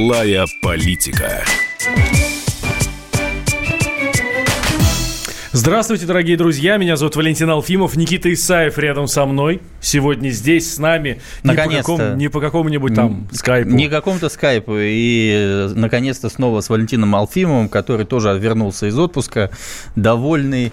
Злая политика. Здравствуйте, дорогие друзья. Меня зовут Валентин Алфимов. Никита Исаев рядом со мной. Сегодня здесь с нами. Наконец-то. Не по, какому, не по какому-нибудь там скайпу. Не какому-то скайпу. И, э, наконец-то, снова с Валентином Алфимовым, который тоже вернулся из отпуска, довольный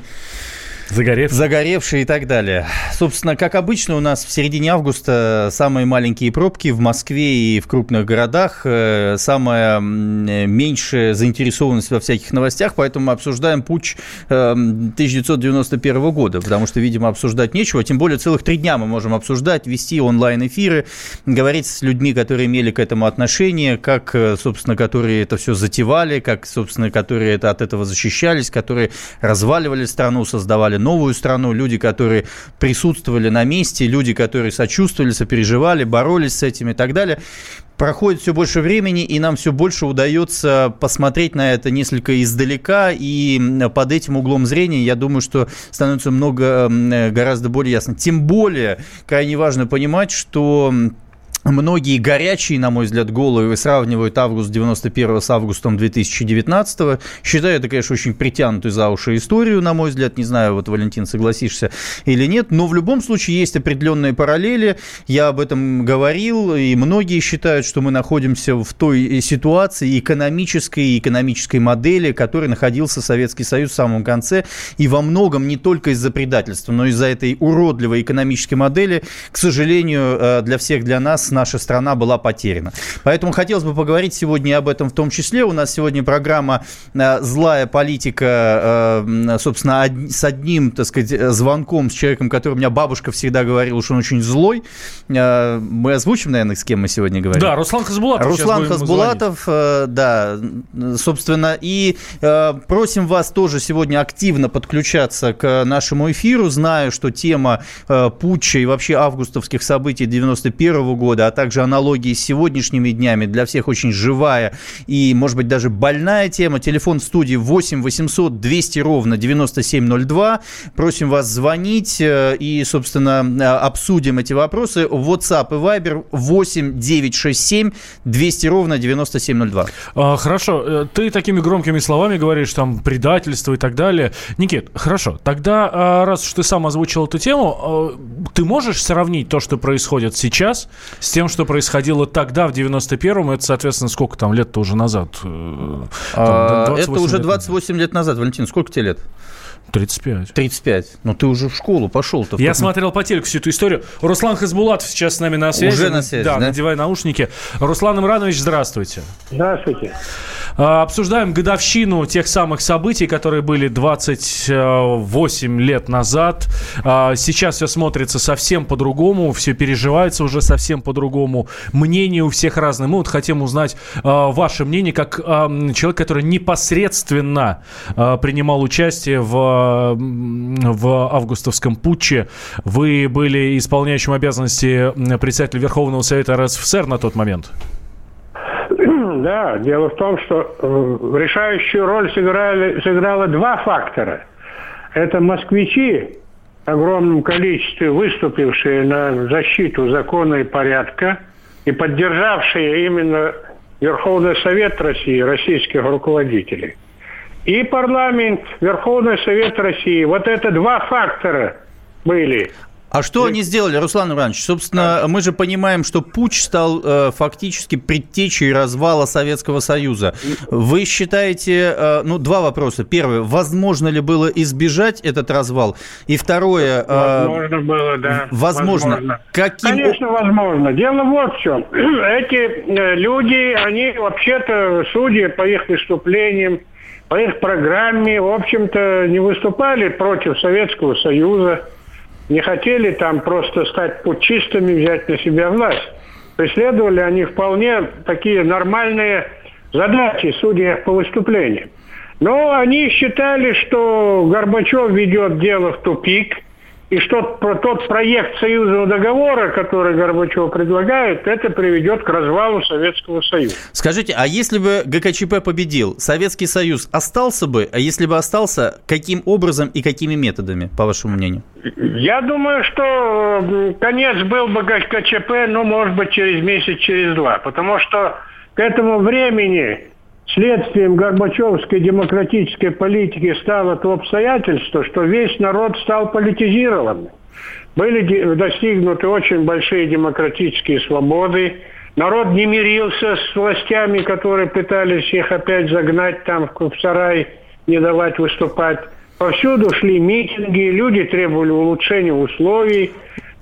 Загоревший. Загоревший и так далее. Собственно, как обычно, у нас в середине августа самые маленькие пробки в Москве и в крупных городах, э, самая меньшая заинтересованность во всяких новостях, поэтому мы обсуждаем путь 1991 э, года, потому что, видимо, обсуждать нечего, тем более целых три дня мы можем обсуждать, вести онлайн-эфиры, говорить с людьми, которые имели к этому отношение, как, э, собственно, которые это все затевали, как, собственно, которые это, от этого защищались, которые разваливали страну, создавали создали новую страну, люди, которые присутствовали на месте, люди, которые сочувствовали, сопереживали, боролись с этим и так далее. Проходит все больше времени, и нам все больше удается посмотреть на это несколько издалека, и под этим углом зрения, я думаю, что становится много, гораздо более ясно. Тем более, крайне важно понимать, что Многие горячие, на мой взгляд, головы сравнивают август 91 с августом 2019. Считаю это, конечно, очень притянутую за уши историю, на мой взгляд. Не знаю, вот, Валентин, согласишься или нет. Но в любом случае есть определенные параллели. Я об этом говорил, и многие считают, что мы находимся в той ситуации экономической и экономической модели, которой находился Советский Союз в самом конце. И во многом не только из-за предательства, но из-за этой уродливой экономической модели, к сожалению, э, для всех, для нас, наша страна была потеряна. Поэтому хотелось бы поговорить сегодня об этом в том числе. У нас сегодня программа э, «Злая политика», э, собственно, с одним, так сказать, звонком с человеком, который у меня бабушка всегда говорила, что он очень злой. Э, мы озвучим, наверное, с кем мы сегодня говорим? Да, Руслан Хасбулатов. Руслан Хасбулатов, да, собственно, и просим вас тоже сегодня активно подключаться к нашему эфиру. Знаю, что тема путча и вообще августовских событий 91 года а также аналогии с сегодняшними днями для всех очень живая и, может быть, даже больная тема. Телефон в студии 8 800 200 ровно 9702. Просим вас звонить э, и, собственно, э, обсудим эти вопросы. WhatsApp и Viber 8 967 200 ровно 9702. А, хорошо. Э, ты такими громкими словами говоришь, там, предательство и так далее. Никит, хорошо. Тогда, а, раз уж ты сам озвучил эту тему, ты можешь сравнить то, что происходит сейчас, с тем, что происходило тогда, в 91-м, это, соответственно, сколько там лет-то уже назад? Э, там, это уже 28 лет назад. Валентин, сколько тебе лет? 35. 35. Ну, ты уже в школу пошел-то. Я смотрел по телеку всю эту историю. Руслан Хасбулатов сейчас с нами на связи. Уже на связи, да? Да, надевай наушники. Руслан Имранович, здравствуйте. Здравствуйте. А, обсуждаем годовщину тех самых событий, которые были 28 лет назад. А, сейчас все смотрится совсем по-другому, все переживается уже совсем по-другому. Мнение у всех разное. Мы вот хотим узнать а, ваше мнение как человек, который непосредственно принимал участие в в августовском путче. Вы были исполняющим обязанности председателя Верховного Совета РСФСР на тот момент? Да, дело в том, что э, решающую роль сыграли, сыграло два фактора. Это москвичи, в огромном количестве выступившие на защиту закона и порядка и поддержавшие именно Верховный Совет России, российских руководителей – и парламент, Верховный Совет России. Вот это два фактора были. А что они сделали, Руслан Иванович? Собственно, мы же понимаем, что путь стал э, фактически предтечей развала Советского Союза. Вы считаете, э, ну, два вопроса. Первое, возможно ли было избежать этот развал? И второе... Э, возможно было, да. Возможно. возможно. Каким... Конечно, возможно. Дело вот в чем. Эти э, люди, они вообще-то, судя по их выступлениям, по их программе, в общем-то, не выступали против Советского Союза, не хотели там просто стать путчистами, взять на себя власть. Преследовали они вполне такие нормальные задачи, судя по выступлениям. Но они считали, что Горбачев ведет дело в тупик, и что про тот проект союзного договора, который Горбачев предлагает, это приведет к развалу Советского Союза. Скажите, а если бы ГКЧП победил, Советский Союз остался бы? А если бы остался, каким образом и какими методами, по вашему мнению? Я думаю, что конец был бы ГКЧП, ну, может быть, через месяц, через два. Потому что к этому времени Следствием Горбачевской демократической политики стало то обстоятельство, что весь народ стал политизированным. Были достигнуты очень большие демократические свободы. Народ не мирился с властями, которые пытались их опять загнать там в сарай, не давать выступать. Повсюду шли митинги, люди требовали улучшения условий.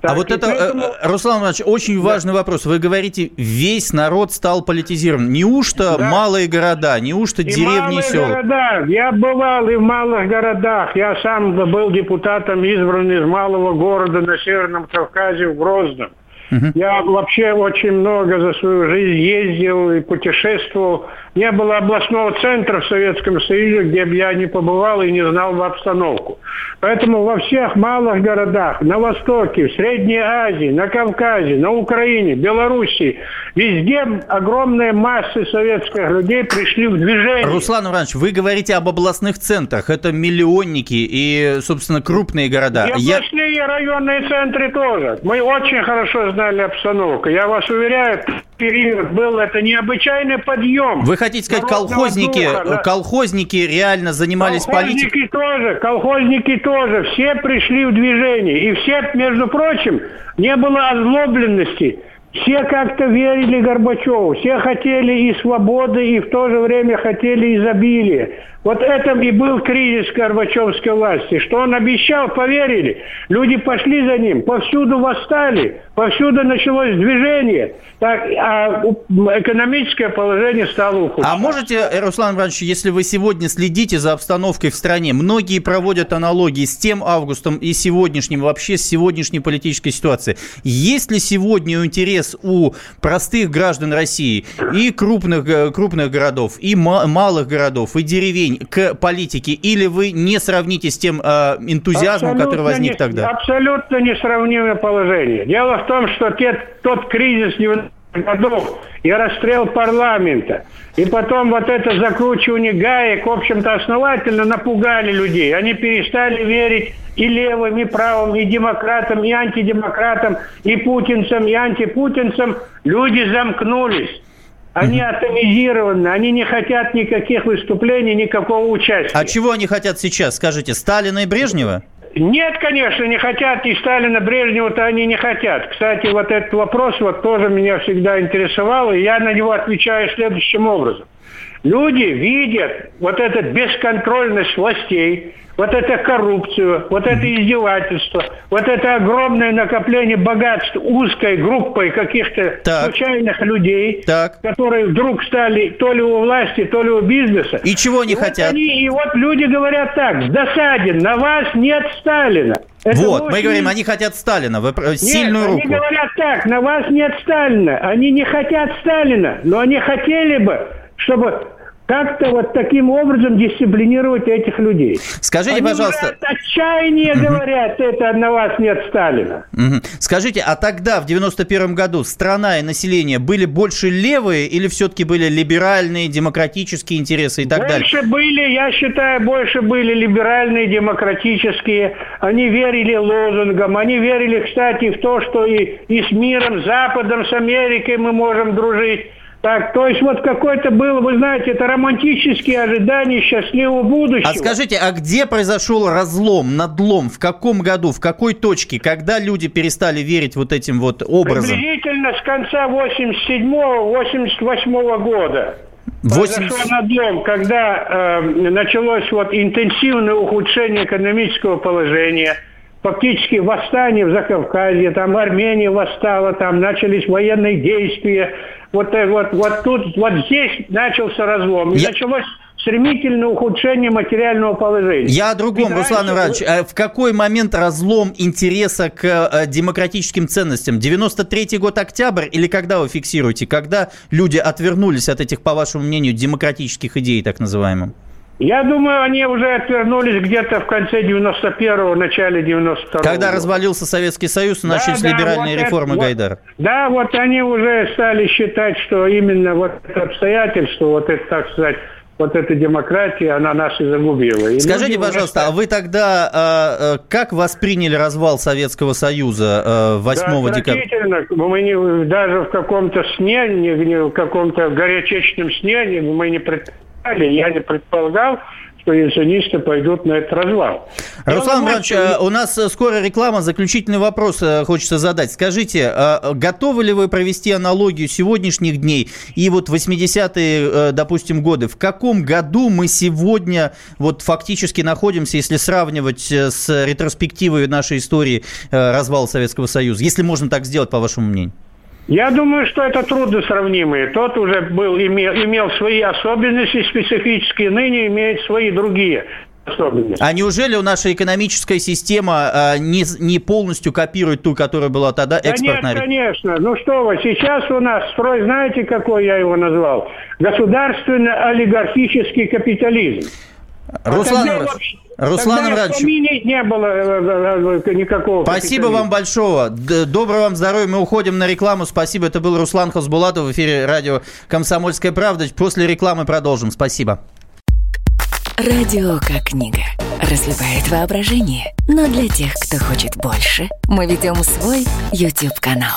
Так, а вот это, э, поэтому... Руслан Иванович, очень важный да. вопрос. Вы говорите, весь народ стал политизирован. Неужто да. малые города, неужто и деревни и села? города. Я бывал и в малых городах. Я сам был депутатом, избран из малого города на Северном Кавказе, в Грозном. Угу. Я вообще очень много за свою жизнь ездил и путешествовал. Не было областного центра в Советском Союзе, где бы я не побывал и не знал бы обстановку. Поэтому во всех малых городах, на Востоке, в Средней Азии, на Кавказе, на Украине, Белоруссии, везде огромные массы советских людей пришли в движение. Руслан Иванович, вы говорите об областных центрах. Это миллионники и, собственно, крупные города. И областные я... районные центры тоже. Мы очень хорошо знали обстановку. Я вас уверяю, период был это необычайный подъем. Вы хотите сказать, колхозники, духа, да. колхозники реально занимались политикой? Колхозники тоже, колхозники тоже. Все пришли в движение. И все, между прочим, не было озлобленности. Все как-то верили Горбачеву, все хотели и свободы, и в то же время хотели изобилия. Вот это и был кризис Горбачевской власти. Что он обещал, поверили. Люди пошли за ним, повсюду восстали, повсюду началось движение. Так, а экономическое положение стало ухудшаться. А можете, Руслан Иванович, если вы сегодня следите за обстановкой в стране, многие проводят аналогии с тем августом и сегодняшним, вообще с сегодняшней политической ситуацией. Есть ли сегодня интерес у простых граждан России и крупных, э, крупных городов, и малых городов, и деревень, к политике, или вы не сравните с тем э, энтузиазмом, абсолютно который возник не, тогда? Абсолютно несравнимое положение. Дело в том, что те, тот кризис 90 годов и расстрел парламента, и потом вот это закручивание гаек, в общем-то, основательно напугали людей. Они перестали верить и левым, и правым, и демократам, и антидемократам, и путинцам, и антипутинцам. Люди замкнулись. Они атомизированы, они не хотят никаких выступлений, никакого участия. А чего они хотят сейчас, скажите, Сталина и Брежнева? Нет, конечно, не хотят, и Сталина, Брежнева-то они не хотят. Кстати, вот этот вопрос вот тоже меня всегда интересовал, и я на него отвечаю следующим образом. Люди видят вот эту бесконтрольность властей, вот это коррупцию, вот это издевательство, вот это огромное накопление богатств узкой группой каких-то так. случайных людей, так. которые вдруг стали то ли у власти, то ли у бизнеса. И чего они и хотят? Вот они, и вот люди говорят так, досаден, на вас нет Сталина. Это вот, очень... мы говорим, они хотят Сталина, вы... Нет, сильную руку. они говорят так, на вас нет Сталина. Они не хотят Сталина, но они хотели бы, чтобы как-то вот таким образом дисциплинировать этих людей. Скажите, Они пожалуйста... Говорят, отчаяние угу. говорят, это на вас нет Сталина. Угу. Скажите, а тогда, в 91 году, страна и население были больше левые или все-таки были либеральные, демократические интересы и так больше далее? Больше были, я считаю, больше были либеральные, демократические. Они верили лозунгам, они верили, кстати, в то, что и, и с миром, с Западом, с Америкой мы можем дружить. Так, то есть вот какой-то был, вы знаете, это романтические ожидания счастливого будущего. А скажите, а где произошел разлом, надлом, в каком году, в какой точке, когда люди перестали верить вот этим вот образом? Приблизительно с конца 87-88 года. 80... Произошел надлом, когда э, началось вот интенсивное ухудшение экономического положения, фактически восстание в Закавказье, там Армения восстала, там начались военные действия, вот, э, вот, вот тут, вот здесь начался разлом. И Я... началось стремительное ухудшение материального положения. Я о другом, Ведь Руслан Иванович. Вы... Э, в какой момент разлом интереса к э, демократическим ценностям? 93-й год октябрь или когда вы фиксируете? Когда люди отвернулись от этих, по вашему мнению, демократических идей, так называемых? Я думаю, они уже отвернулись где-то в конце 91-го, начале 92-го. Когда развалился Советский Союз, начались да, либеральные да, вот реформы это, Гайдара. Вот, да, вот они уже стали считать, что именно вот это обстоятельство, вот это, так сказать, вот эта демократия, она нас и загубила. И Скажите, пожалуйста, а вы тогда э, как восприняли развал Советского Союза э, 8 да, декабря? Мы не, даже в каком-то сне, не, не в каком-то горячечном сне мы не предполагали, я не предполагал, что янсенисты пойдут на этот развал. Руслан Иванович, э, у нас э, скоро реклама. Заключительный вопрос э, хочется задать. Скажите, готовы ли вы провести аналогию сегодняшних дней и вот 80-е, допустим, годы? В каком году мы сегодня вот фактически находимся, если сравнивать с ретроспективой нашей истории развала Советского Союза? Если можно так сделать, по вашему мнению. Я думаю, что это трудно сравнимые. Тот уже был, имел, имел свои особенности специфические, ныне имеет свои другие особенности. А неужели у нашей экономическая система а, не, не полностью копирует ту, которая была тогда экспортная? Да нет, конечно. Ну что вы, сейчас у нас строй, знаете, какой я его назвал? Государственно-олигархический капитализм. Руслан, а Руслан Иванович, не было э, э, э, никакого. Спасибо вам большого. Доброго вам здоровья. Мы уходим на рекламу. Спасибо. Это был Руслан Хасбулатов в эфире радио «Комсомольская правда». После рекламы продолжим. Спасибо. Радио как книга. Разливает воображение. Но для тех, кто хочет больше, мы ведем свой YouTube-канал.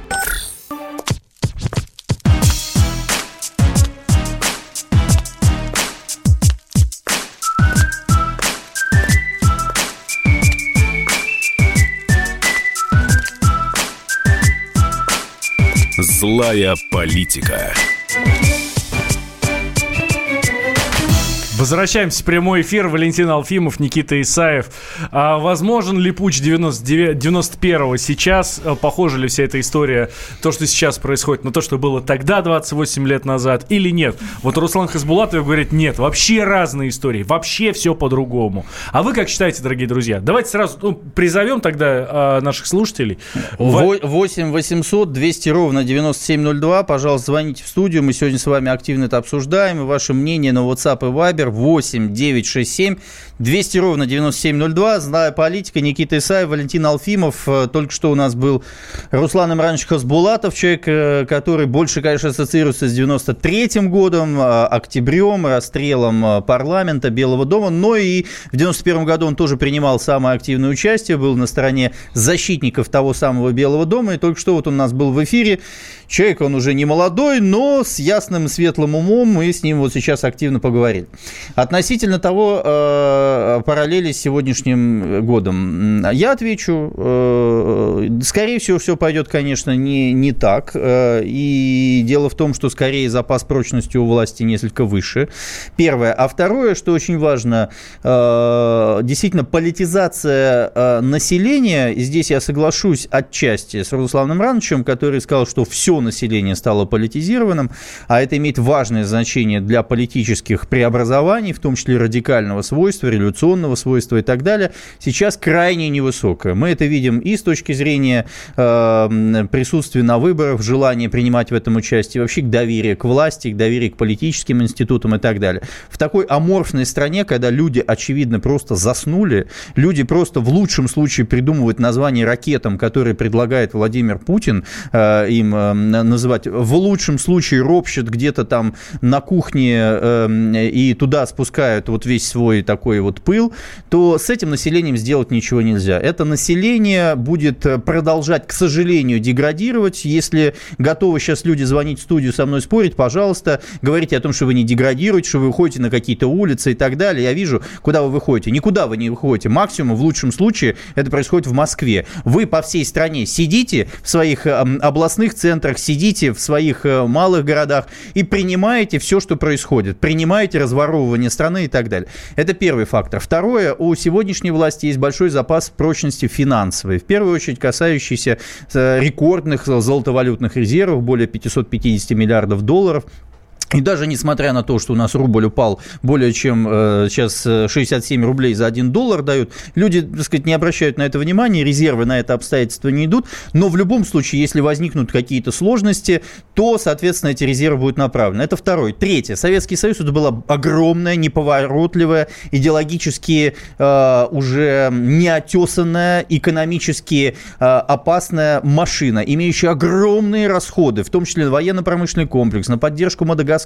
Злая политика. Возвращаемся в прямой эфир. Валентин Алфимов, Никита Исаев. А возможен ли путь 91-го сейчас? А похожа ли вся эта история, то, что сейчас происходит, на то, что было тогда, 28 лет назад, или нет? Вот Руслан Хасбулатов говорит, нет, вообще разные истории, вообще все по-другому. А вы как считаете, дорогие друзья? Давайте сразу ну, призовем тогда а, наших слушателей. 8 800 200 ровно 9702. Пожалуйста, звоните в студию. Мы сегодня с вами активно это обсуждаем. И ваше мнение на WhatsApp и Viber 8 967 200 ровно 9702. Зная политика, Никита Исаев, Валентин Алфимов. Э, только что у нас был Руслан Имранович Хасбулатов, человек, э, который больше, конечно, ассоциируется с 93-м годом, э, октябрем, расстрелом парламента, Белого дома, но и в 91 году он тоже принимал самое активное участие, был на стороне защитников того самого Белого дома, и только что вот он у нас был в эфире. Человек, он уже не молодой, но с ясным светлым умом, мы с ним вот сейчас активно поговорили. Относительно того, параллели с сегодняшним годом, я отвечу, э, скорее всего, все пойдет, конечно, не, не так. Э, и дело в том, что скорее запас прочности у власти несколько выше. Первое. А второе, что очень важно, э, действительно, политизация э, населения, здесь я соглашусь отчасти с Русланом Ивановичем, который сказал, что все население стало политизированным, а это имеет важное значение для политических преобразований, в том числе радикального свойства, революционного свойства и так далее, сейчас крайне невысокое. Мы это видим и с точки зрения э, присутствия на выборах, желания принимать в этом участие, вообще к доверию к власти, к доверию к политическим институтам и так далее. В такой аморфной стране, когда люди, очевидно, просто заснули, люди просто в лучшем случае придумывают название ракетам, которые предлагает Владимир Путин, э, им э, называть. В лучшем случае ропщет где-то там на кухне э, и туда спускают вот весь свой такой вот пыл, то с этим населением сделать ничего нельзя. Это население будет продолжать, к сожалению, деградировать. Если готовы сейчас люди звонить в студию со мной спорить, пожалуйста, говорите о том, что вы не деградируете, что вы выходите на какие-то улицы и так далее. Я вижу, куда вы выходите. Никуда вы не выходите. Максимум, в лучшем случае, это происходит в Москве. Вы по всей стране сидите в своих областных центрах, сидите в своих э, малых городах и принимаете все, что происходит. Принимаете разворовывание страны и так далее. Это первый фактор. Второе, у сегодняшней власти есть большой запас прочности финансовой. В первую очередь касающийся э, рекордных золотовалютных резервов, более 550 миллиардов долларов – И даже несмотря на то, что у нас рубль упал более чем э, сейчас 67 рублей за 1 доллар дают, люди, так сказать, не обращают на это внимания, резервы на это обстоятельство не идут. Но в любом случае, если возникнут какие-то сложности, то, соответственно, эти резервы будут направлены. Это второе. Третье. Советский Союз это была огромная, неповоротливая, идеологически э, уже неотесанная, экономически э, опасная машина, имеющая огромные расходы, в том числе на военно-промышленный комплекс, на поддержку Мадагаскара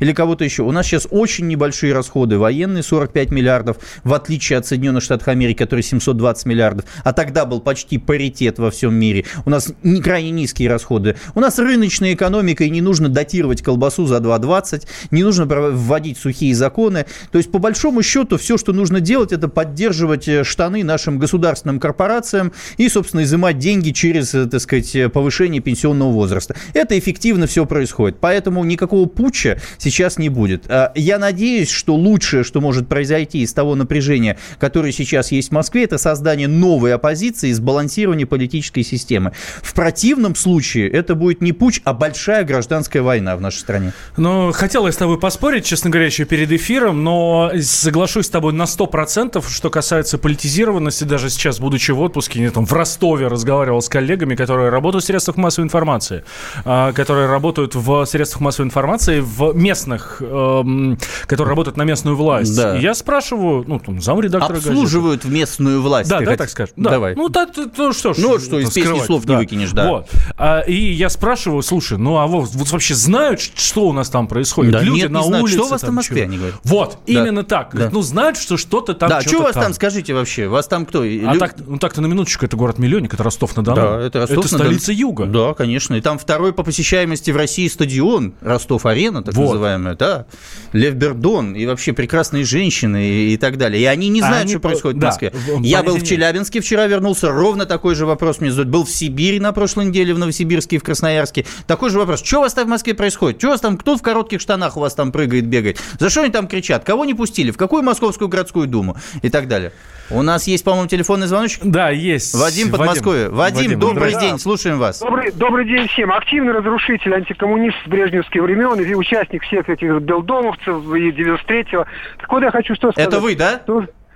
или кого-то еще. У нас сейчас очень небольшие расходы военные, 45 миллиардов, в отличие от Соединенных Штатов Америки, которые 720 миллиардов. А тогда был почти паритет во всем мире. У нас не крайне низкие расходы. У нас рыночная экономика, и не нужно датировать колбасу за 2,20, не нужно вводить сухие законы. То есть, по большому счету, все, что нужно делать, это поддерживать э, штаны нашим государственным корпорациям и, собственно, изымать деньги через, э, так сказать, повышение пенсионного возраста. Это эффективно все происходит. Поэтому никакого путча сейчас не будет. А, я надеюсь, что лучшее, что может произойти из того напряжения, которое сейчас есть в Москве, это создание новой оппозиции и сбалансирование политической системы. В противном случае это будет не путь, а большая гражданская война в нашей стране. Ну, хотел я с тобой поспорить, честно говоря, еще перед эфиром, но соглашусь с тобой на 100%, что касается политизированности, даже сейчас, будучи в отпуске, не там в Ростове разговаривал с коллегами, которые работают в средствах массовой информации, а, которые работают в средствах массовой информации, в местных, эм, которые работают на местную власть. Да. И я спрашиваю, ну, там, замредактора Обслуживают газеты. в местную власть. Да, да, так скажем. Да. Давай. Ну, да, ну что ж. Ну, что, из песни слов да. не выкинешь, да. Вот. А, и я спрашиваю, слушай, ну, а вот, вот вообще знают, что у нас там происходит? Да, Люди нет, на не улице. Что у вас там в Москве, они говорят. Вот, да. именно так. Да. Ну, знают, что что-то там, Да, что у вас там, скажите вообще, вас там кто? А Лю... так, ну, так-то на минуточку, это город-миллионник, это Ростов-на-Дону. Да, это Ростов Это столица Юга. Да, конечно. И там второй по посещаемости в России стадион, Ростов-Арена, так вот. называемая, да. Лев Бердон, и вообще прекрасные женщины и, и так далее. И они не знают, а они, что происходит да, в Москве. В, Я был в Челябинске вчера, вернулся, ровно такой же вопрос мне задают. Был в Сибири на прошлой неделе, в Новосибирске и в Красноярске. Такой же вопрос. Что у вас там в Москве происходит? Что у вас там, кто в коротких штанах у вас там прыгает, бегает? За что они там кричат? Кого не пустили? В какую Московскую городскую думу? И так далее. У нас есть, по-моему, телефонный звоночек? Да, есть. Вадим Подмосковье. Вадим, Вадим добрый день, слушаем вас. Добрый, добрый день всем. Активный разрушитель, антикоммунист с брежневских времен и участник всех этих белдомовцев и 93-го. Так вот я хочу что сказать. Это вы, да?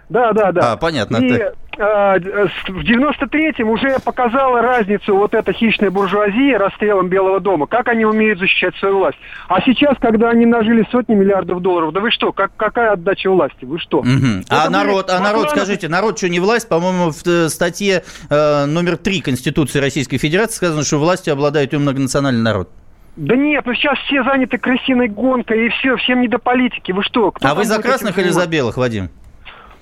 Да, да, да. А, понятно. И а, в 93-м уже показала разницу вот эта хищная буржуазия расстрелом Белого дома, как они умеют защищать свою власть. А сейчас, когда они нажили сотни миллиардов долларов, да вы что, как, какая отдача власти, вы что? Угу. А народ, а народ, скажите, народ что, не власть? По-моему, в э, статье э, номер 3 Конституции Российской Федерации сказано, что властью обладает и многонациональный народ. Да нет, ну сейчас все заняты крысиной гонкой и все, всем не до политики. Вы что? Кто а вы за красных или за белых, Вадим?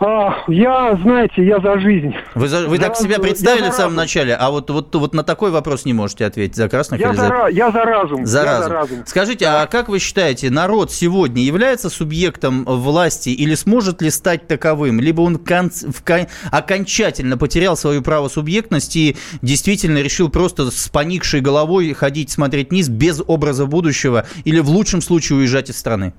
А, я, знаете, я за жизнь. Вы, за, вы я, так себя представили в самом начале, а вот, вот, вот на такой вопрос не можете ответить. За красных я или за... за... Я за разум. За, я разум. за разум. Скажите, да. а как вы считаете, народ сегодня является субъектом власти или сможет ли стать таковым? Либо он кон... в... кон... окончательно потерял свою право субъектности и действительно решил просто с поникшей головой ходить, смотреть вниз без образа будущего или в лучшем случае уезжать из страны?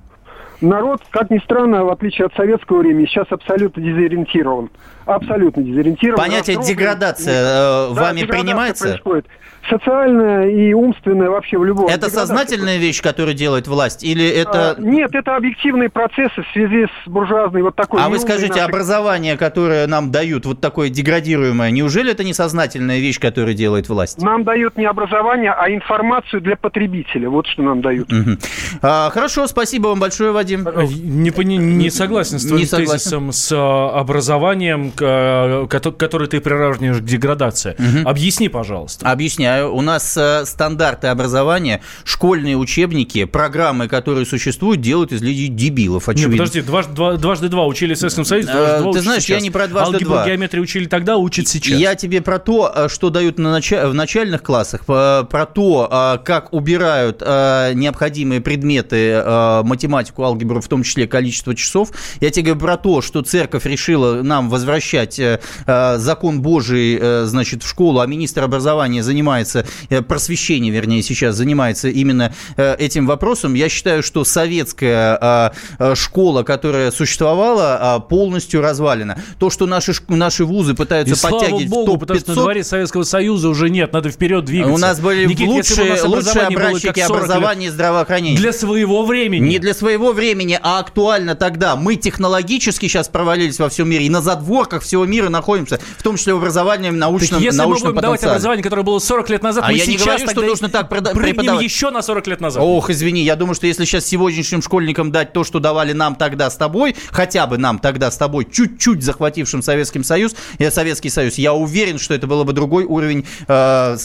Народ, как ни странно, в отличие от советского времени, сейчас абсолютно дезориентирован. Абсолютно дезориентирован. Понятие деградация э, да, вами деградация принимается? Происходит социальная и умственная вообще в любом. Это сознательная вещь, которую делает власть, или это? А, нет, это объективные процессы в связи с буржуазной вот такой. А вы скажите, нашей... образование, которое нам дают, вот такое деградируемое, неужели это несознательная вещь, которую делает власть? Нам дают не образование, а информацию для потребителя. Вот что нам дают. Угу. А, хорошо, спасибо вам большое, Вадим. Не, не, не согласен с твоим не согласен. тезисом с а, образованием, который ты приравниваешь к деградации. Угу. Объясни, пожалуйста. Объясняю. У нас э, стандарты образования, школьные учебники, программы, которые существуют, делают из людей дебилов, очевидно. Нет, подожди, дважды, два, дважды два учили в Советском Союзе, дважды два Ты знаешь, сейчас. я не про дважды Алгебру, два. геометрию учили тогда, учат сейчас. Я тебе про то, э, что дают на нач... в начальных классах, про то, э, как убирают необходимые предметы, математику, алгебру, в том числе количество часов. Я тебе говорю про то, что церковь решила нам возвращать э, э, закон Божий, э, значит, в школу, а министр образования занимается, просвещение, вернее, сейчас занимается именно этим вопросом. Я считаю, что советская школа, которая существовала, полностью развалена. То, что наши, наши вузы пытаются И подтягивать слава богу, топ потому что на дворе Советского Союза уже нет, надо вперед двигаться. У нас были Никит, лучшие, нас лучшие образчики как 40 лет образования и здравоохранения. Для своего времени. Не для своего времени, а актуально тогда. Мы технологически сейчас провалились во всем мире и на задворках всего мира находимся, в том числе в образовании, в научном, Так если мы научном будем давать образование, которое было 40 лет назад, А мы я не сейчас говорю, что нужно так преподавать. еще на 40 лет назад. Ох, извини, я думаю, что если сейчас сегодняшним школьникам дать то, что давали нам тогда с тобой, хотя бы нам тогда с тобой, чуть-чуть захватившим Советским Союз, э, Советский Союз, я уверен, что это было бы другой уровень э,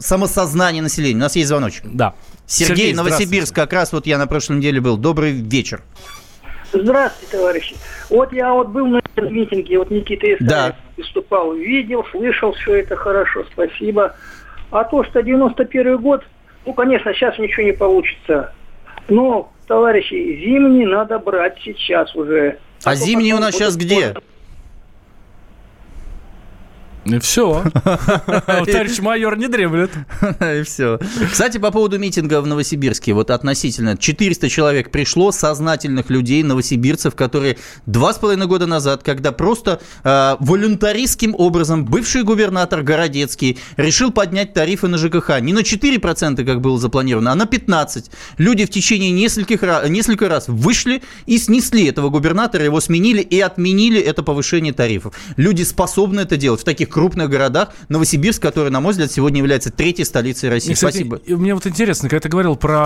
самосознания населения. У нас есть звоночек. Да. Сергей, здравствуйте. Новосибирск, как раз вот я на прошлой неделе был. Добрый вечер. Здравствуйте, товарищи. Вот я вот был на этом митинге, вот Никита Исаев Да. выступал, видел, слышал все это хорошо, спасибо. А то, что 91 год, ну, конечно, сейчас ничего не получится. Но, товарищи, зимний надо брать сейчас уже. А то зимний у нас сейчас будет где? И все. Товарищ майор не дремлет. И все. Кстати, по поводу митинга в Новосибирске. Вот относительно 400 человек пришло, сознательных людей, новосибирцев, которые два с половиной года назад, когда просто э, волюнтаристским образом бывший губернатор Городецкий решил поднять тарифы на ЖКХ не на 4%, как было запланировано, а на 15%. Люди в течение нескольких несколько раз вышли и снесли этого губернатора, его сменили и отменили это повышение тарифов. Люди способны это делать в таких крупных городах. Новосибирск, который, на мой взгляд, сегодня является третьей столицей России. И, кстати, Спасибо. Мне вот интересно, когда ты говорил про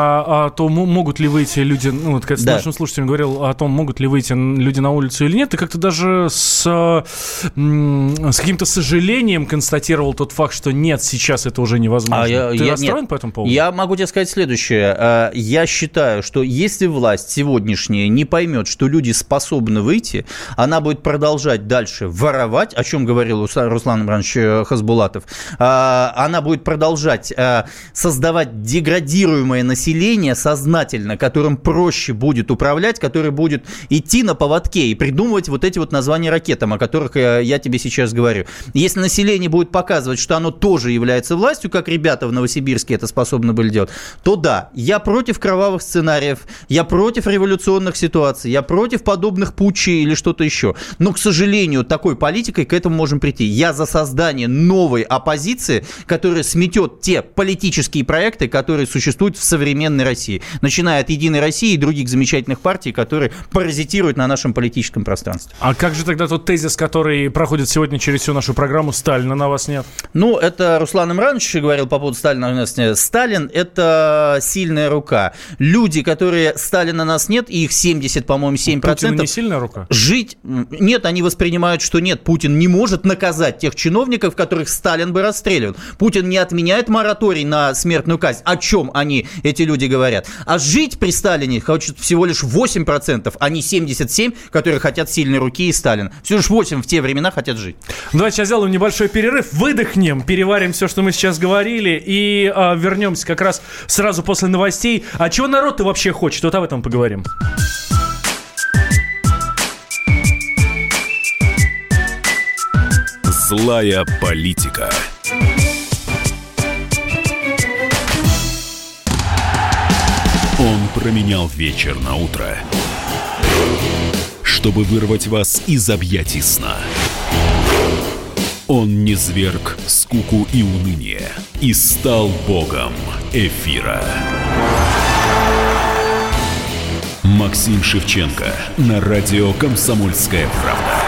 а, то, мо- могут ли выйти люди, ну, вот когда с Да. нашим слушателем говорил о том, могут ли выйти люди на улицу или нет, ты как-то даже с, а, с каким-то сожалением констатировал тот факт, что нет, сейчас это уже невозможно. А я- ты я- расстроен нет. по этому поводу? Я могу тебе сказать следующее. Э, Я считаю, что если власть сегодняшняя не поймет, что люди способны выйти, она будет продолжать дальше воровать, о чем говорил Руса- Руслан Иванович э, Хасбулатов, А, она будет продолжать э, создавать деградируемое население сознательно, которым проще будет управлять, который будет идти на поводке и придумывать вот эти вот названия ракетам, о которых э, я тебе сейчас говорю. Если население будет показывать, что оно тоже является властью, как ребята в Новосибирске это способны были делать, то да, я против кровавых сценариев, я против революционных ситуаций, я против подобных путчей или что-то еще. Но, к сожалению, такой политикой к этому можем прийти. Я за создание новой оппозиции, которая сметет те политические проекты, которые существуют в современной России, начиная от «Единой России» и других замечательных партий, которые паразитируют на нашем политическом пространстве. А как же тогда тот тезис, который проходит сегодня через всю нашу программу, Сталина на вас нет? Ну, это Руслан Имранович говорил по поводу Сталина. у нас нет. Сталин – это сильная рука. Люди, которые Сталина нас нет, и их 70, по-моему, 7%. Путина не сильная рука? Жить? Нет, они воспринимают, что нет, Путин не может наказать тех чиновников, которых Сталин бы расстреливал. Путин не отменяет мораторий на смертную казнь. О чем они, эти люди, говорят? А жить при Сталине хочет всего лишь 8%, а не 77%, которые хотят сильной руки и Сталина. Всего лишь 8 в те времена хотят жить. Давайте сейчас сделаем небольшой перерыв, выдохнем, переварим все, что мы сейчас говорили, и а, вернемся как раз сразу после новостей. А чего народ-то вообще хочет? Вот об этом поговорим. Злая политика. Он променял вечер на утро, чтобы вырвать вас из объятий сна. Он не зверг скуку и уныние и стал богом эфира. Максим Шевченко на радио «Комсомольская правда».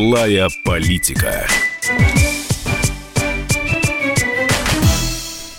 Злая политика.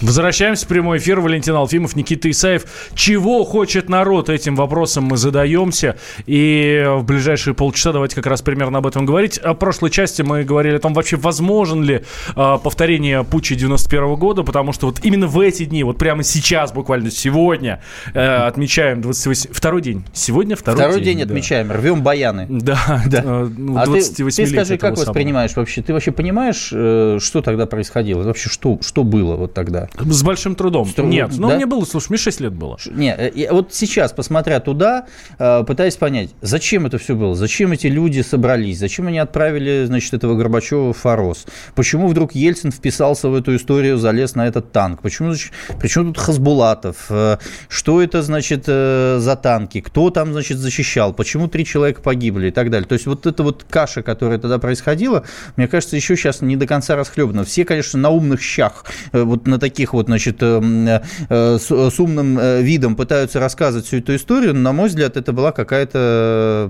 Возвращаемся в прямой эфир. Валентин Алфимов, Никита Исаев. Чего хочет народ? Этим вопросом мы задаемся. И в ближайшие полчаса давайте как раз примерно об этом говорить. О прошлой части мы говорили о том, вообще возможен ли э, повторение путча 91 года, потому что вот именно в эти дни, вот прямо сейчас, буквально сегодня, э, отмечаем 28... Второй день. Сегодня второй, Второй день. день да. отмечаем, рвем баяны. Да, Да. э, ну, А ты, 28 ты скажи, как воспринимаешь вообще? Ты вообще понимаешь, э, что тогда происходило? Вообще, что, что было вот тогда? С большим трудом. С трудом, Нет, ну да? мне было, слушай, мне 6 лет было. Ш- Не, э, я вот сейчас, посмотря туда, э, пытаюсь понять, зачем это все было, зачем эти люди собрались, зачем они отправили, значит, этого Горбачева в Форос, почему вдруг Ельцин вписался в эту историю, залез на этот танк, почему, причем тут Хасбулатов, Э, что это, значит, за танки, кто там, значит, защищал, почему три человека погибли и так далее. То есть вот эта вот каша, которая тогда происходила, мне кажется, еще сейчас не до конца расхлебана. Все, конечно, на умных щах, вот на таких вот, значит, э, м, э, с, умным э, видом пытаются рассказывать всю эту историю, но, на мой взгляд, это была какая-то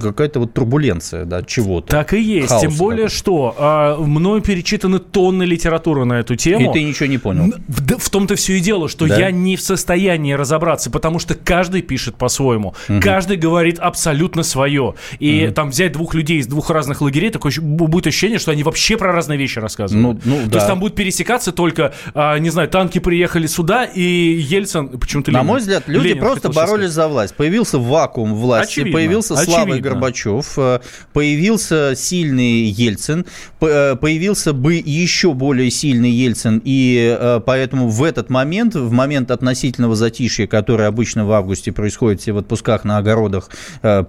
какая-то вот турбуленция, да, чего-то. Так и есть. Хаос Тем более, что а, мною перечитаны тонны литературы на эту тему. И ты ничего не понял. В, в том-то все и дело, что Да? я не в состоянии разобраться, потому что каждый пишет по-своему. Каждый говорит абсолютно свое. И там взять двух людей из двух разных лагерей, такое будет ощущение, что они вообще про разные вещи рассказывают. Ну, ну, То да. есть там будет пересекаться только, а, не знаю, танки приехали сюда, и Ельцин... Почему-то На Ленин. мой взгляд, люди Ленин просто боролись за власть. Появился вакуум власти, Очевидно, появился Слава очевидно. Горбачев, э, появился сильный Ельцин, э, появился бы еще более сильный Ельцин, и э, поэтому в этот момент, в момент относительного затишья, которое обычно в августе происходит все в отпусках на огородах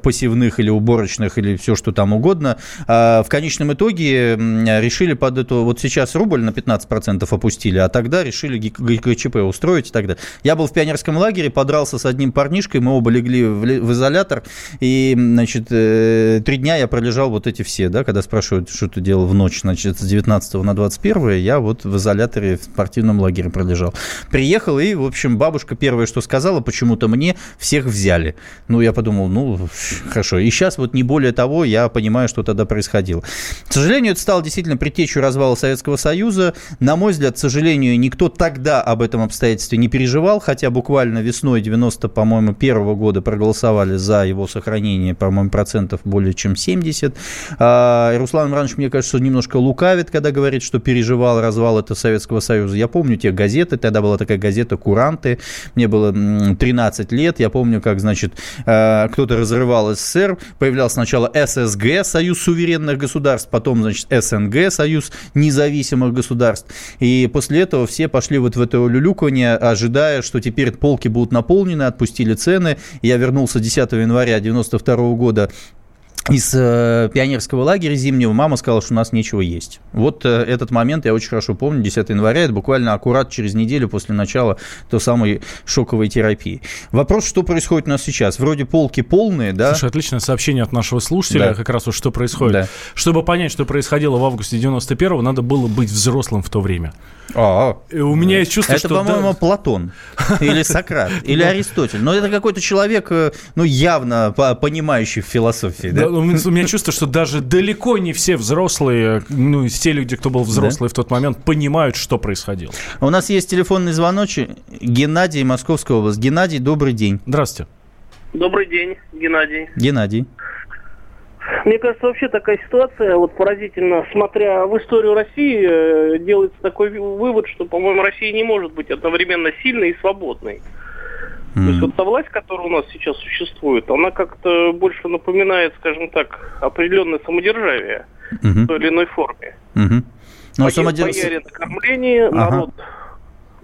посевных или уборочных, или все, что там угодно, в конечном итоге решили под эту... Вот сейчас рубль на 15% опустили, а тогда решили Г- Г- ГЧП устроить и так далее. Я был в пионерском лагере, подрался с одним парнишкой, мы оба легли в, ли- в изолятор, и, значит, э, три дня я пролежал вот эти все, да, когда спрашивают, что ты делал в ночь, значит, с 19 на 21, я вот в изоляторе в спортивном лагере пролежал. Приехал, и, в общем, бабушка первое, что сказала, почему-то мне всех взяли. Ну, я подумал, ну, хорошо. И сейчас вот не более того, я понимаю, что тогда происходило. К сожалению, это стало действительно предтечью развала Советского Союза. На мой взгляд, к сожалению, никто тогда об этом обстоятельстве не переживал, хотя буквально весной 90, по-моему, первого года проголосовали за его сохранение, по-моему, процентов более чем 70. А, Руслан Иванович, мне кажется, немножко лукавит, когда говорит, что переживал развал этого Советского Союза. Я помню те газеты, тогда была такая газета «Куранты», мне было м, 13 лет, я помню, как, значит, э, кто-то разрывал СССР, появлялся сначала ССГ, Союз суверенных государств, потом, значит, СНГ, Союз независимых государств. И после этого все пошли вот в это люлюканье, ожидая, что теперь полки будут наполнены, отпустили цены. Я вернулся 10 января 92 года из э, пионерского лагеря зимнего мама сказала, что у нас нечего есть. Вот э, этот момент я очень хорошо помню, 10 января, это буквально аккурат через неделю после начала той самой шоковой терапии. Вопрос, что происходит у нас сейчас? Вроде полки полные, да? Слушай, отличное сообщение от нашего слушателя, Да. как раз вот что происходит. Да. Чтобы понять, что происходило в августе 91-го, надо было быть взрослым в то время. А, И у меня есть чувство, это, что... по-моему, да, Платон или Сократ, или Аристотель. Но это какой-то человек, э, ну, явно по- понимающий в философии, да? У меня чувство, что даже далеко не все взрослые, ну, те люди, кто был взрослый в тот момент, понимают, что происходило. У нас есть телефонный звоночек. Геннадий, Московская область. Геннадий, добрый день. Здравствуйте. Добрый день, Геннадий. Геннадий. Мне кажется, вообще такая ситуация вот поразительна. Смотря в историю России, э, делается такой вывод, что, по-моему, Россия не может быть одновременно сильной и свободной. То есть вот та власть, которая у нас сейчас существует, она как-то больше напоминает, скажем так, определенное самодержавие Мгм, в той или иной форме. мгм. Ну, Бояре- самодел- бояре на кормлении, Ага. народ,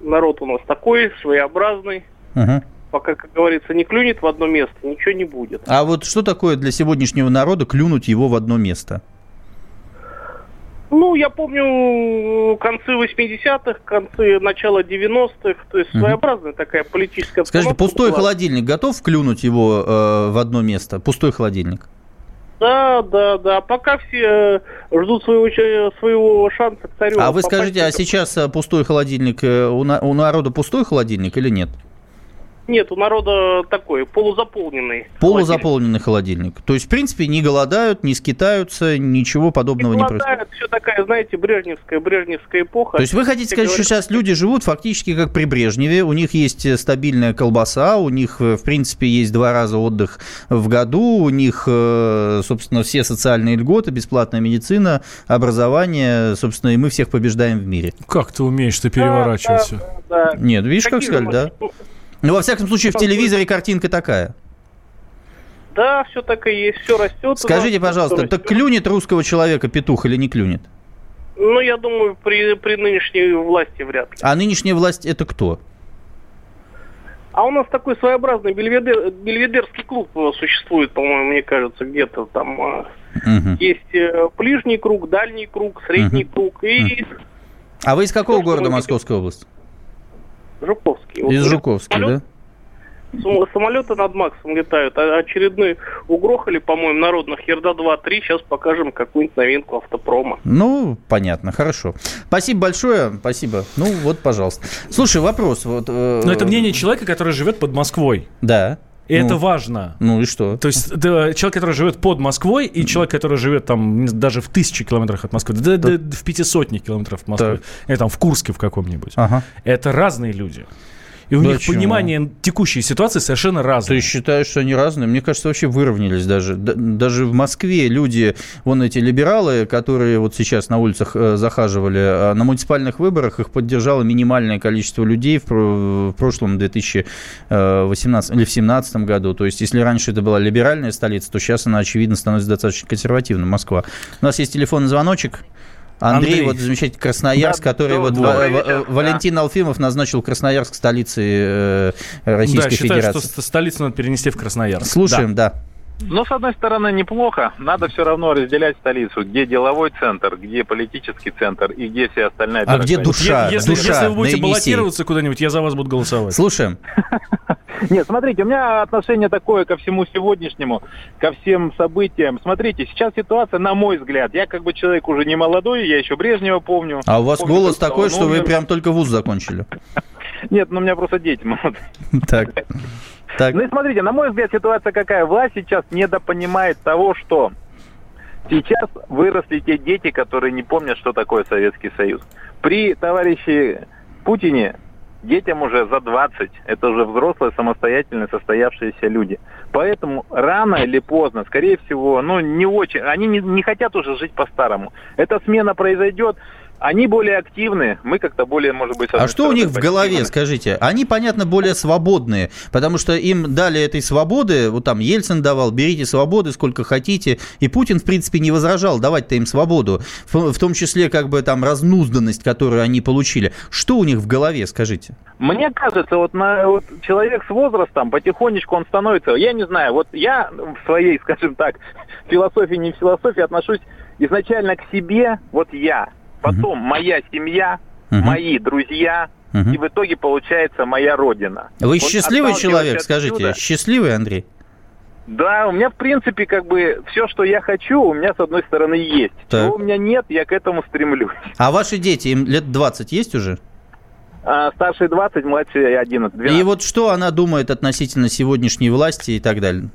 народ у нас такой, своеобразный. Мгм. Пока, как говорится, не клюнет в одно место, ничего не будет. А вот что такое для сегодняшнего народа клюнуть его в одно место? Ну, я помню концы 80-х, концы начала 90-х, то есть Мгм. своеобразная такая политическая Скажите, пустой была. холодильник готов клюнуть его э, в одно место? Пустой холодильник. Да, да, да. Пока все э, ждут своего, своего шанса к царю. А вы скажите, а сейчас э, пустой холодильник, э, у на- у народа пустой холодильник или нет? Нет, у народа такой, полузаполненный. Полузаполненный холодильник. То есть, в принципе, не голодают, не скитаются, ничего подобного не, Не происходит. голодают, все такая, знаете, брежневская, брежневская эпоха. То есть вы хотите сказать, что говорят, сейчас люди живут фактически как при Брежневе, у них есть э, стабильная колбаса, у них, э, в принципе, есть два раза отдых в году, у них, э, собственно, все социальные льготы, бесплатная медицина, образование, собственно, и мы всех побеждаем в мире. Как ты умеешь ты переворачивать все? да, да. Нет, видишь, как Какие сказали, да? Ну, во всяком случае, в телевизоре картинка такая. Да, все так и есть, все растет. Скажите, пожалуйста, так клюнет русского человека петух или не клюнет? Ну, я думаю, при, при нынешней власти вряд ли. А нынешняя власть это кто? А у нас такой своеобразный бельведер, бельведерский клуб существует, по-моему, мне кажется, где-то там. Мгм. Есть э, ближний круг, дальний круг, средний круг и А вы из какого Что, города Московской области? Жуковский. Вот Из говорит, Жуковской, да? самолет- Самолеты над Максом летают. А очередной угрохали, по-моему, народных Ерда-2-3. Сейчас покажем какую-нибудь новинку автопрома. Ну, понятно, хорошо. Спасибо большое, спасибо. Ну, вот, пожалуйста. Слушай, вопрос. Вот, э, Но это мнение человека, который живет под Москвой. Да. И Ну, это важно. Ну и что? То есть да, человек, который живет под Москвой, и человек, который живет там даже в тысячи километрах от Москвы, да, да, в пятисотни километров от Москвы, или там в Курске в каком-нибудь. Ага. Это разные люди. И у Да них понимание текущей ситуации совершенно Ты разное. считаешь, что они разные? Мне кажется, вообще выровнялись даже. Даже в Москве люди, вон эти либералы, которые вот сейчас на улицах э, захаживали, а на муниципальных выборах их поддержало минимальное количество людей в, про- в прошлом 2018 или в 2017 году. То есть, если раньше это была либеральная столица, то сейчас она, очевидно, становится достаточно консервативной, Москва. У нас есть телефонный звоночек. Андрей, Андрей. вот замечательный Красноярск, Да, который до- вот Ва- вечер, да. Валентин Алфимов назначил Красноярск столицей э, да, Российской считаю, Федерации. что ст- столицу надо перенести в Красноярск. Слушаем, да. Но, с одной стороны, неплохо. Надо все равно разделять столицу, где деловой центр, где политический центр и где вся остальная А где бюрократия. душа? Е- если, душа если вы будете баллотироваться куда-нибудь, я за вас буду голосовать. Слушаем. Нет, смотрите, у меня отношение такое ко всему сегодняшнему, ко всем событиям. Смотрите, сейчас ситуация, на мой взгляд, я как бы человек уже не молодой, я еще Брежнева помню. А у вас Помню, голос такой, что вы прям только вуз закончили. Нет, ну у меня просто дети молодые. Так. Так. Ну и смотрите, на мой взгляд, ситуация какая? Власть сейчас недопонимает того, что сейчас выросли те дети, которые не помнят, что такое Советский Союз. При товарище Путине детям уже за 20. Это уже взрослые, самостоятельные, состоявшиеся люди. Поэтому рано или поздно, скорее всего, ну не очень, они не, не хотят уже жить по-старому. Эта смена произойдет. Они более активны, мы как-то более, может быть... А что у них в голове, скажите? Они, понятно, более свободные, потому что им дали этой свободы, вот там Ельцин давал, берите свободы сколько хотите, и Путин, в принципе, не возражал давать-то им свободу, в, в том числе, как бы, там, разнузданность, которую они получили. Что у них в голове, скажите? Мне кажется, вот, на, вот человек с возрастом потихонечку он становится, я не знаю, вот я в своей, скажем так, философии, не философии отношусь изначально к себе, вот я, потом моя семья, Мгм. мои друзья, Мгм. и в итоге получается моя родина. Вы Вот счастливый человек, отсюда- скажите? Счастливый, Андрей? Да, у меня, в принципе, как бы все, что я хочу, у меня, с одной стороны, есть. Так. Чего у меня нет, я к этому стремлюсь. А ваши дети, им лет 20 есть уже? А, старший 20, младший 11, 12. И вот что она думает относительно сегодняшней власти и так далее?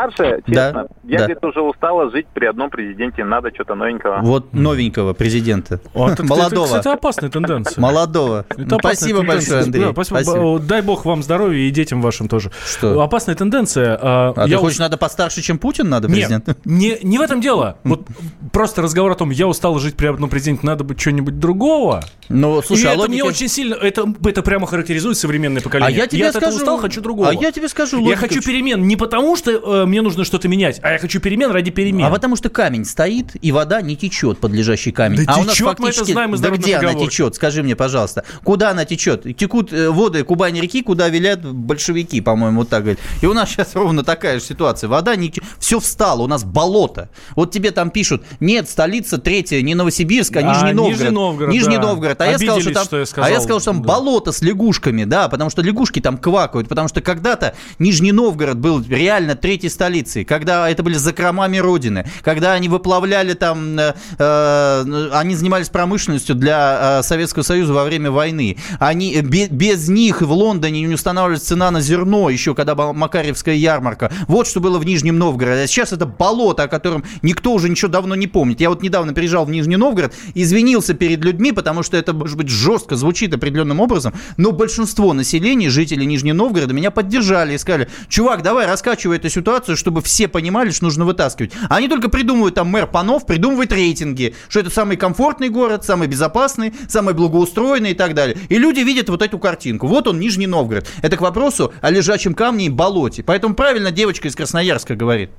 Старшая, Да, честно, я да. где-то уже устала жить при одном президенте, надо что-то новенького. Вот новенького президента. О, это, Молодого. Это, кстати, опасная тенденция. Молодого. Это Спасибо тенденция. большое, Андрей. Да, спасибо. Дай бог вам здоровья и детям вашим тоже. Что? Опасная тенденция. А, А ты я хочешь, надо постарше, чем Путин надо, Нет, президент? не, не в этом дело. Вот просто разговор о том, я устал жить при одном президенте, надо быть что-нибудь другого. Ну, и слушай, а это логика- мне очень сильно, это, это прямо характеризует современное поколение. А я тебе от этого скажу- устал, хочу другого. а я тебе скажу, Я логика хочу в- перемен не потому, что э, мне нужно что-то менять, а я хочу перемен ради перемен. А потому что камень стоит, и вода не течет под лежащий камень. Да а у нас течет, мы это фактически... знаем из да где она поговорки. течет? Скажи мне, пожалуйста. Куда она течет? Текут э, воды Кубани-реки, куда велят большевики, по-моему, вот так говорят. И у нас сейчас ровно такая же ситуация. Вода не... Все встало, у нас болото. Вот тебе там пишут, нет, столица третья, не Новосибирск, а, А, Нижний Новгород. Нижний Новгород, Нижний да. Новгород. А я сказал, что Обиделись, там, что я а я сказал. сказал, что там Да. болото с лягушками, да, потому что лягушки там квакают, потому что когда-то Нижний Новгород был реально третьей столицей, когда это были закромами Родины, когда они выплавляли там, э, э, они занимались промышленностью для э, Советского Союза во время войны. Они, э, без, без них в Лондоне не устанавливалась цена на зерно, еще когда была Макаревская ярмарка. Вот что было в Нижнем Новгороде. А сейчас это болото, о котором никто уже ничего давно не помнит. Я вот недавно приезжал в Нижний Новгород, извинился перед людьми, потому что это, может быть, жестко звучит определенным образом, но большинство населения, жителей Нижнего Новгорода, меня поддержали и сказали, чувак, давай раскачивай эту ситуацию, чтобы все понимали, что нужно вытаскивать. А они только придумывают, там мэр Панов придумывает рейтинги, что это самый комфортный город, самый безопасный, самый благоустроенный и так далее. И люди видят вот эту картинку. Вот он, Нижний Новгород. Это к вопросу о лежачем камне и болоте. Поэтому правильно девочка из Красноярска говорит.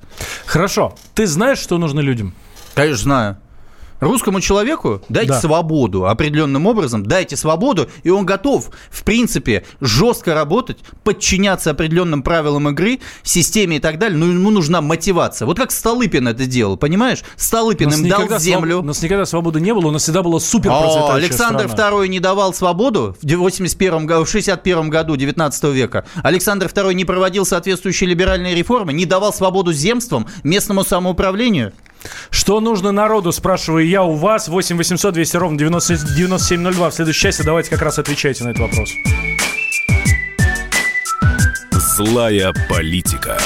Хорошо. Ты знаешь, что нужно людям? Конечно, знаю. Русскому человеку дайте да. свободу определенным образом, дайте свободу, и он готов, в принципе, жестко работать, подчиняться определенным правилам игры, системе и так далее, но ему нужна мотивация. Вот как Столыпин это делал, понимаешь? Столыпин им дал землю. Своб... У нас никогда свободы не было, у нас всегда было супер О, Александр страна. II не давал свободу в 81 в 61 году 19 века. Александр II не проводил соответствующие либеральные реформы, не давал свободу земствам, местному самоуправлению. Что нужно народу, спрашиваю я у вас. 8 800 200 ровно 90, 9702. В следующей части давайте как раз отвечайте на этот вопрос. Злая политика.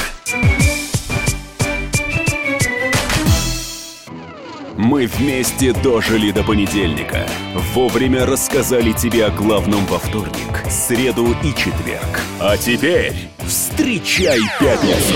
Мы вместе дожили до понедельника. Вовремя рассказали тебе о главном во вторник, среду и четверг. А теперь встречай пятницу.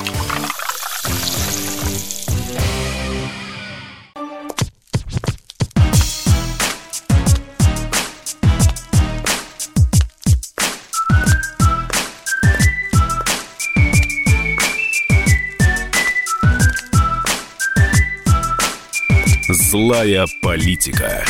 Злая политика.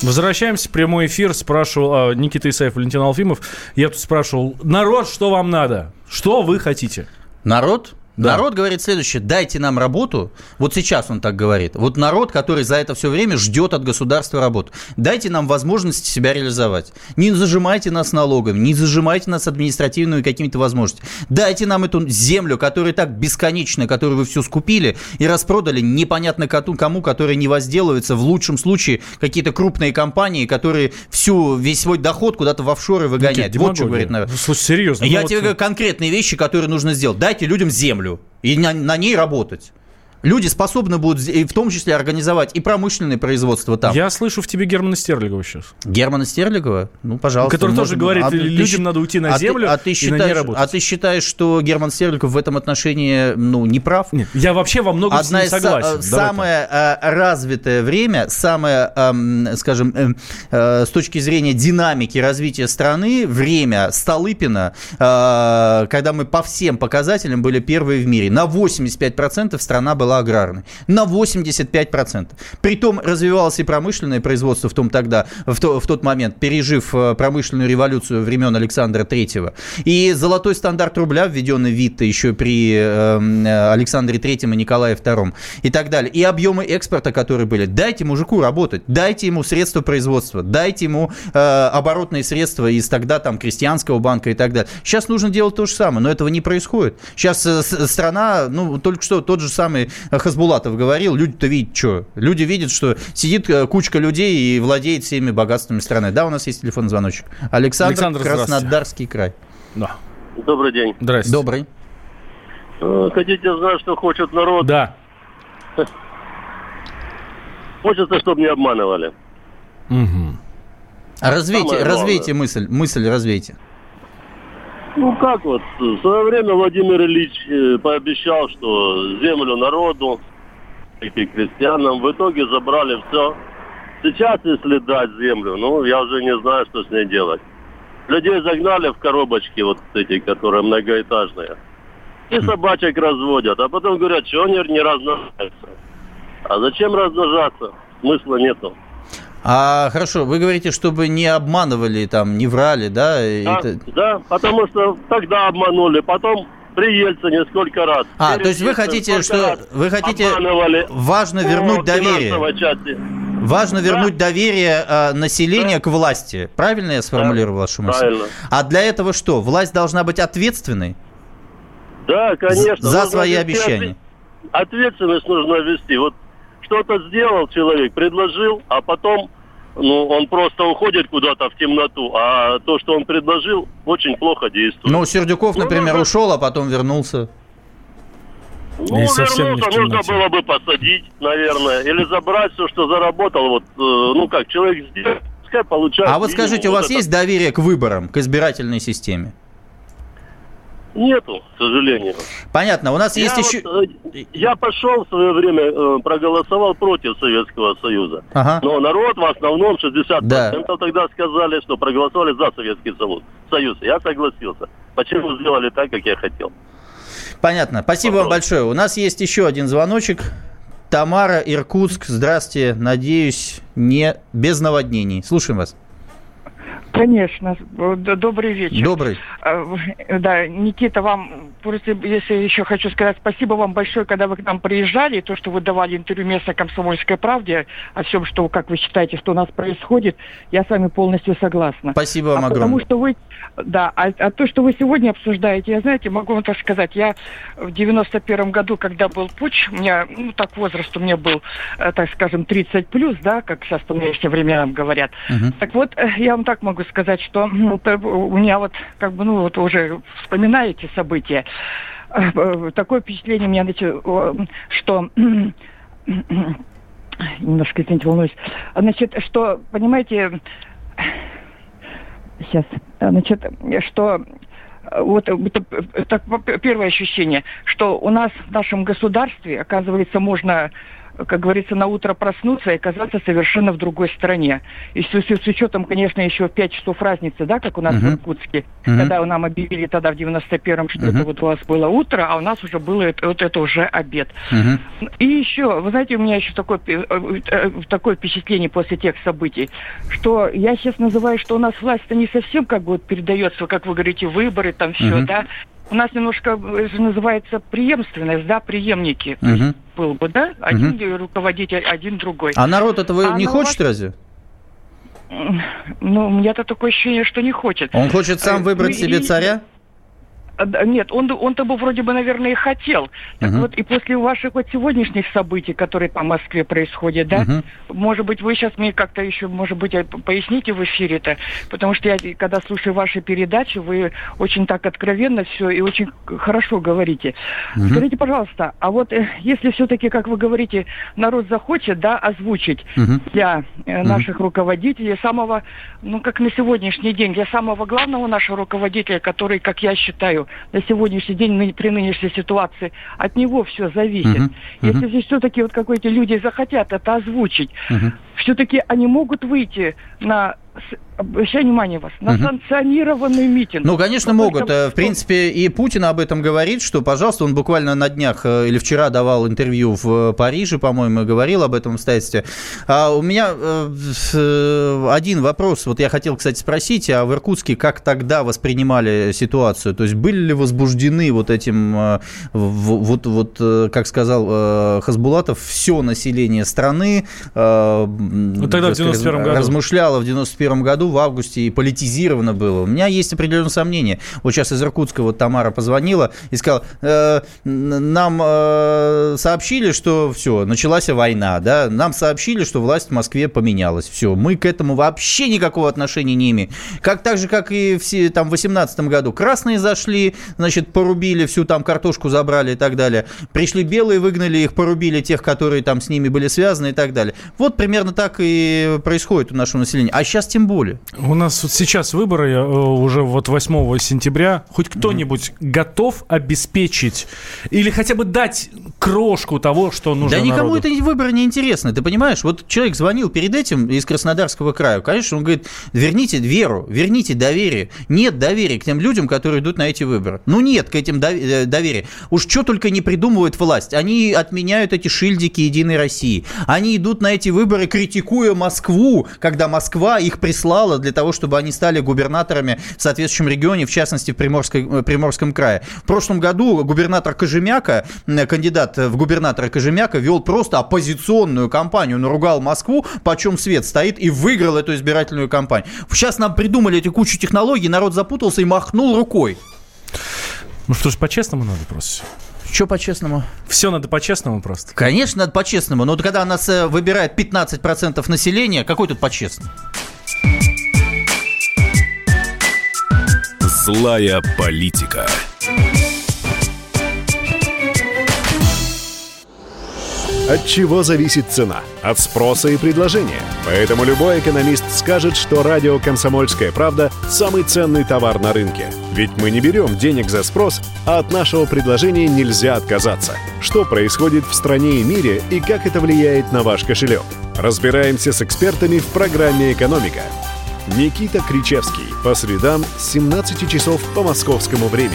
Возвращаемся в прямой эфир. Спрашивал а, Никита Исаев, Валентин Алфимов. Я тут спрашивал, народ, что вам надо? Что вы хотите? Народ? Да. Народ говорит следующее, дайте нам работу, вот сейчас он так говорит, вот народ, который за это все время ждет от государства работу, дайте нам возможность себя реализовать. Не зажимайте нас налогами, не зажимайте нас административными какими-то возможностями. Дайте нам эту землю, которая так бесконечная, которую вы все скупили и распродали непонятно кому, которые не возделываются, в лучшем случае какие-то крупные компании, которые всю, весь свой доход куда-то в офшоры выгоняют. вот что говорит, наверное. Слушай, серьезно. Я ну, тебе вот... говорю конкретные вещи, которые нужно сделать. Дайте людям землю и на, на ней работать. Люди способны будут в том числе организовать и промышленное производство там. Я слышу в тебе Германа Стерлигова сейчас. Германа Стерлигова? Ну, пожалуйста. Который тоже говорит, а людям ты, надо уйти на а землю ты, а ты считаешь, и на ней работать. А ты считаешь, что Герман Стерлигов в этом отношении ну, не прав? Нет, я вообще во многом Одна с ним согласен. Из, самое так. Э, развитое время, самое, эм, скажем, э, э, с точки зрения динамики развития страны, время Столыпина, когда мы по всем показателям были первые в мире. На 85% страна была была аграрной. На 85%. Притом развивалось и промышленное производство в, том тогда, в, то, в тот момент, пережив э, промышленную революцию времен Александра Третьего. И золотой стандарт рубля, введенный Витте еще при эм, э, Александре Третьем и Николае Втором и так далее. И объемы экспорта, которые были. Дайте мужику работать, дайте ему средства производства, дайте ему э, оборотные средства из тогда там крестьянского банка и так далее. Сейчас нужно делать то же самое, но этого не происходит. Сейчас э, страна, ну, только что тот же самый Хасбулатов говорил, люди-то видят что? Люди видят, что сидит э, кучка людей и владеет всеми богатствами страны. Да, у нас есть телефонный звоночек. Александр, Александр Краснодарский край. Да. Добрый день. Здрасте. Добрый. Э, хотите знать, что хочет народ? Да. Хочется, чтобы не обманывали. Угу. Развейте, развейте мысль, мысль развейте. Ну как вот, в свое время Владимир Ильич э, пообещал, что землю народу и крестьянам в итоге забрали все. Сейчас, если дать землю, ну, я уже не знаю, что с ней делать. Людей загнали в коробочки вот эти, которые многоэтажные. И собачек разводят, а потом говорят, что они не размножаются. А зачем размножаться? Смысла нету. А хорошо, вы говорите, чтобы не обманывали, там, не врали, да? Да, Это- да, потому что тогда обманули, потом при Ельцине сколько раз. А, Перед то есть вы хотите, что вы хотите обманывали важно вернуть доверие. части. Важно вернуть доверие э, населения к власти. Правильно я сформулировал вашу мысль? правильно. А для этого что? Власть должна быть ответственной? Да, конечно. За Нужно свои обещания. отве- Ответственность нужно вести. Вот что-то сделал человек, предложил, а потом ну, он просто уходит куда-то в темноту, а то, что он предложил, очень плохо действует. Ну, Сердюков, например, ушел, а потом вернулся. Ну, И совсем не в вернуться нужно было бы посадить, наверное, или забрать все, что заработал. Вот, э, ну как, человек сделал, пускай получает. А вот скажите, у вот вас это. есть доверие к выборам, к избирательной системе? Нету, к сожалению. Понятно, у нас Я есть вот, еще... э, я пошел в свое время, э, проголосовал против Советского Союза. Ага. Но народ в основном 60% Да. тогда сказали, что проголосовали за Советский Союз. Союз. Я согласился. Почему сделали так, как я хотел? Понятно. Спасибо вам большое. У нас есть еще один звоночек. Тамара, Иркутск. Здравствуйте. Надеюсь, не без наводнений. Слушаем вас. Конечно. Добрый вечер. Добрый. А, Да, Никита, вам просто, если еще хочу сказать, спасибо вам большое, когда вы к нам приезжали, и то, что вы давали интервью местной комсомольской правде о всем, что, как вы считаете, что у нас происходит, я с вами полностью согласна. Спасибо вам а огромное. Потому что вы, да, а, а то, что вы сегодня обсуждаете, я, знаете, могу вам так сказать, я в 91 году, когда был путь, у меня, ну, так возраст у меня был, э, так скажем, 30 плюс, да, как сейчас в нынешнее время нам говорят. Так вот, э, я вам так могу сказать, что ну, т- у меня вот, как бы, ну, вот уже вспоминая эти события, э, э, такое впечатление у меня, что немножко, извините, волнуюсь. Значит, что, понимаете, сейчас, значит, что э, вот э, это, э, п- первое ощущение, что у нас в нашем государстве, оказывается, можно как говорится, на утро проснуться и оказаться совершенно в другой стране. И с, с- с учетом, конечно, еще 5 часов разницы, да, как у нас в Мгм. Иркутске, Мгм. когда нам объявили тогда в 91-м, что это Мгм. вот у вас было утро, а у нас уже было это, вот это уже обед. И еще, вы знаете, у меня еще такое, пи- э, э, такое впечатление после тех событий, что я сейчас называю, что у нас власть-то не совсем как бы вот передается, как вы говорите, выборы, там все, Мгм. да. У нас немножко э, же называется преемственность, да, преемники. Мгм. был бы, да, один Мгм. руководитель, один другой. А народ этого А не хочет вас- разве? Ну, у меня-то такое ощущение, что не хочет. Он хочет сам Э, выбрать ну, себе и- царя? А, Нет, он, он-то бы вроде бы, наверное, и хотел. Так Мгм. вот, и после ваших вот сегодняшних событий, которые по Москве происходят, да, Мгм. может быть, вы сейчас мне как-то еще, может быть, э, поясните в эфире-то, потому что я, когда слушаю ваши передачи, вы очень так откровенно все и очень хорошо говорите. Мгм. Скажите, пожалуйста, а вот э, если все-таки, как вы говорите, народ захочет, да, озвучить Мгм. для э, наших руководителей, самого, ну, как на сегодняшний день, для самого главного нашего руководителя, который, как я считаю, на сегодняшний день при нынешней ситуации, от него все зависит. Мгм. Если здесь все-таки вот какой-то люди захотят это озвучить, Мгм. Все-таки они могут выйти на, обращаю внимание вас, на Мгм. санкционированный митинг. Ну, конечно, Но могут. только Э, В принципе, и Путин об этом говорит, что, пожалуйста, он буквально на днях э, или вчера давал интервью в э, Париже, по-моему, и говорил об этом обстоятельстве. А у меня один вопрос. Вот я хотел, кстати, спросить, а в Иркутске как тогда воспринимали ситуацию? То есть были ли возбуждены вот этим, вот, вот как сказал Хасбулатов, все население страны? Ну, тогда в 91 году. размышляла в 91 году в августе и политизировано было. У меня есть определенные сомнения. Вот сейчас из Иркутска вот Тамара позвонила и сказала, «Э, нам э, сообщили, что все, началась война, да, нам сообщили, что власть в Москве поменялась, все, мы к этому вообще никакого отношения не имеем. Как так же, как и все там в 18 году, красные зашли, значит, порубили всю там картошку забрали и так далее. Пришли белые, выгнали их, порубили тех, которые там с ними были связаны и так далее. Вот примерно так и происходит у нашего населения. А сейчас тем более. У нас вот сейчас выборы э, уже вот 8 сентября. Хоть кто-нибудь готов обеспечить или хотя бы дать крошку того, что нужно Да никому народу? это выборы не интересно, ты понимаешь? Вот человек звонил перед этим из Краснодарского края, конечно, он говорит, верните веру, верните доверие. Нет доверия к тем людям, которые идут на эти выборы. Ну нет к этим э, доверия. Уж что только не придумывает власть. Они отменяют эти шильдики Единой России. Они идут на эти выборы, критикуя Москву, когда Москва их прислала для того, чтобы они стали губернаторами в соответствующем регионе, в частности в Приморской, э, Приморском крае. В прошлом году губернатор Кожемяка, м, кандидат в губернатора Кожемяка, вел просто оппозиционную кампанию. Он ругал Москву, почем свет стоит, и выиграл эту избирательную кампанию. Сейчас нам придумали эти кучу технологий, народ запутался и махнул рукой. Ну что ж, по-честному надо просто. Что по-честному? Все надо по-честному просто. Конечно, надо по-честному. Но вот когда нас э, выбирает 15% населения, какой тут по-честному? Злая политика. От чего зависит цена? От спроса и предложения. Поэтому любой экономист скажет, что радио «Комсомольская правда» – самый ценный товар на рынке. Ведь мы не берем денег за спрос, а от нашего предложения нельзя отказаться. Что происходит в стране и мире и как это влияет на ваш кошелек? Разбираемся с экспертами в программе «Экономика». Никита Кричевский. По средам с 17 часов по московскому времени.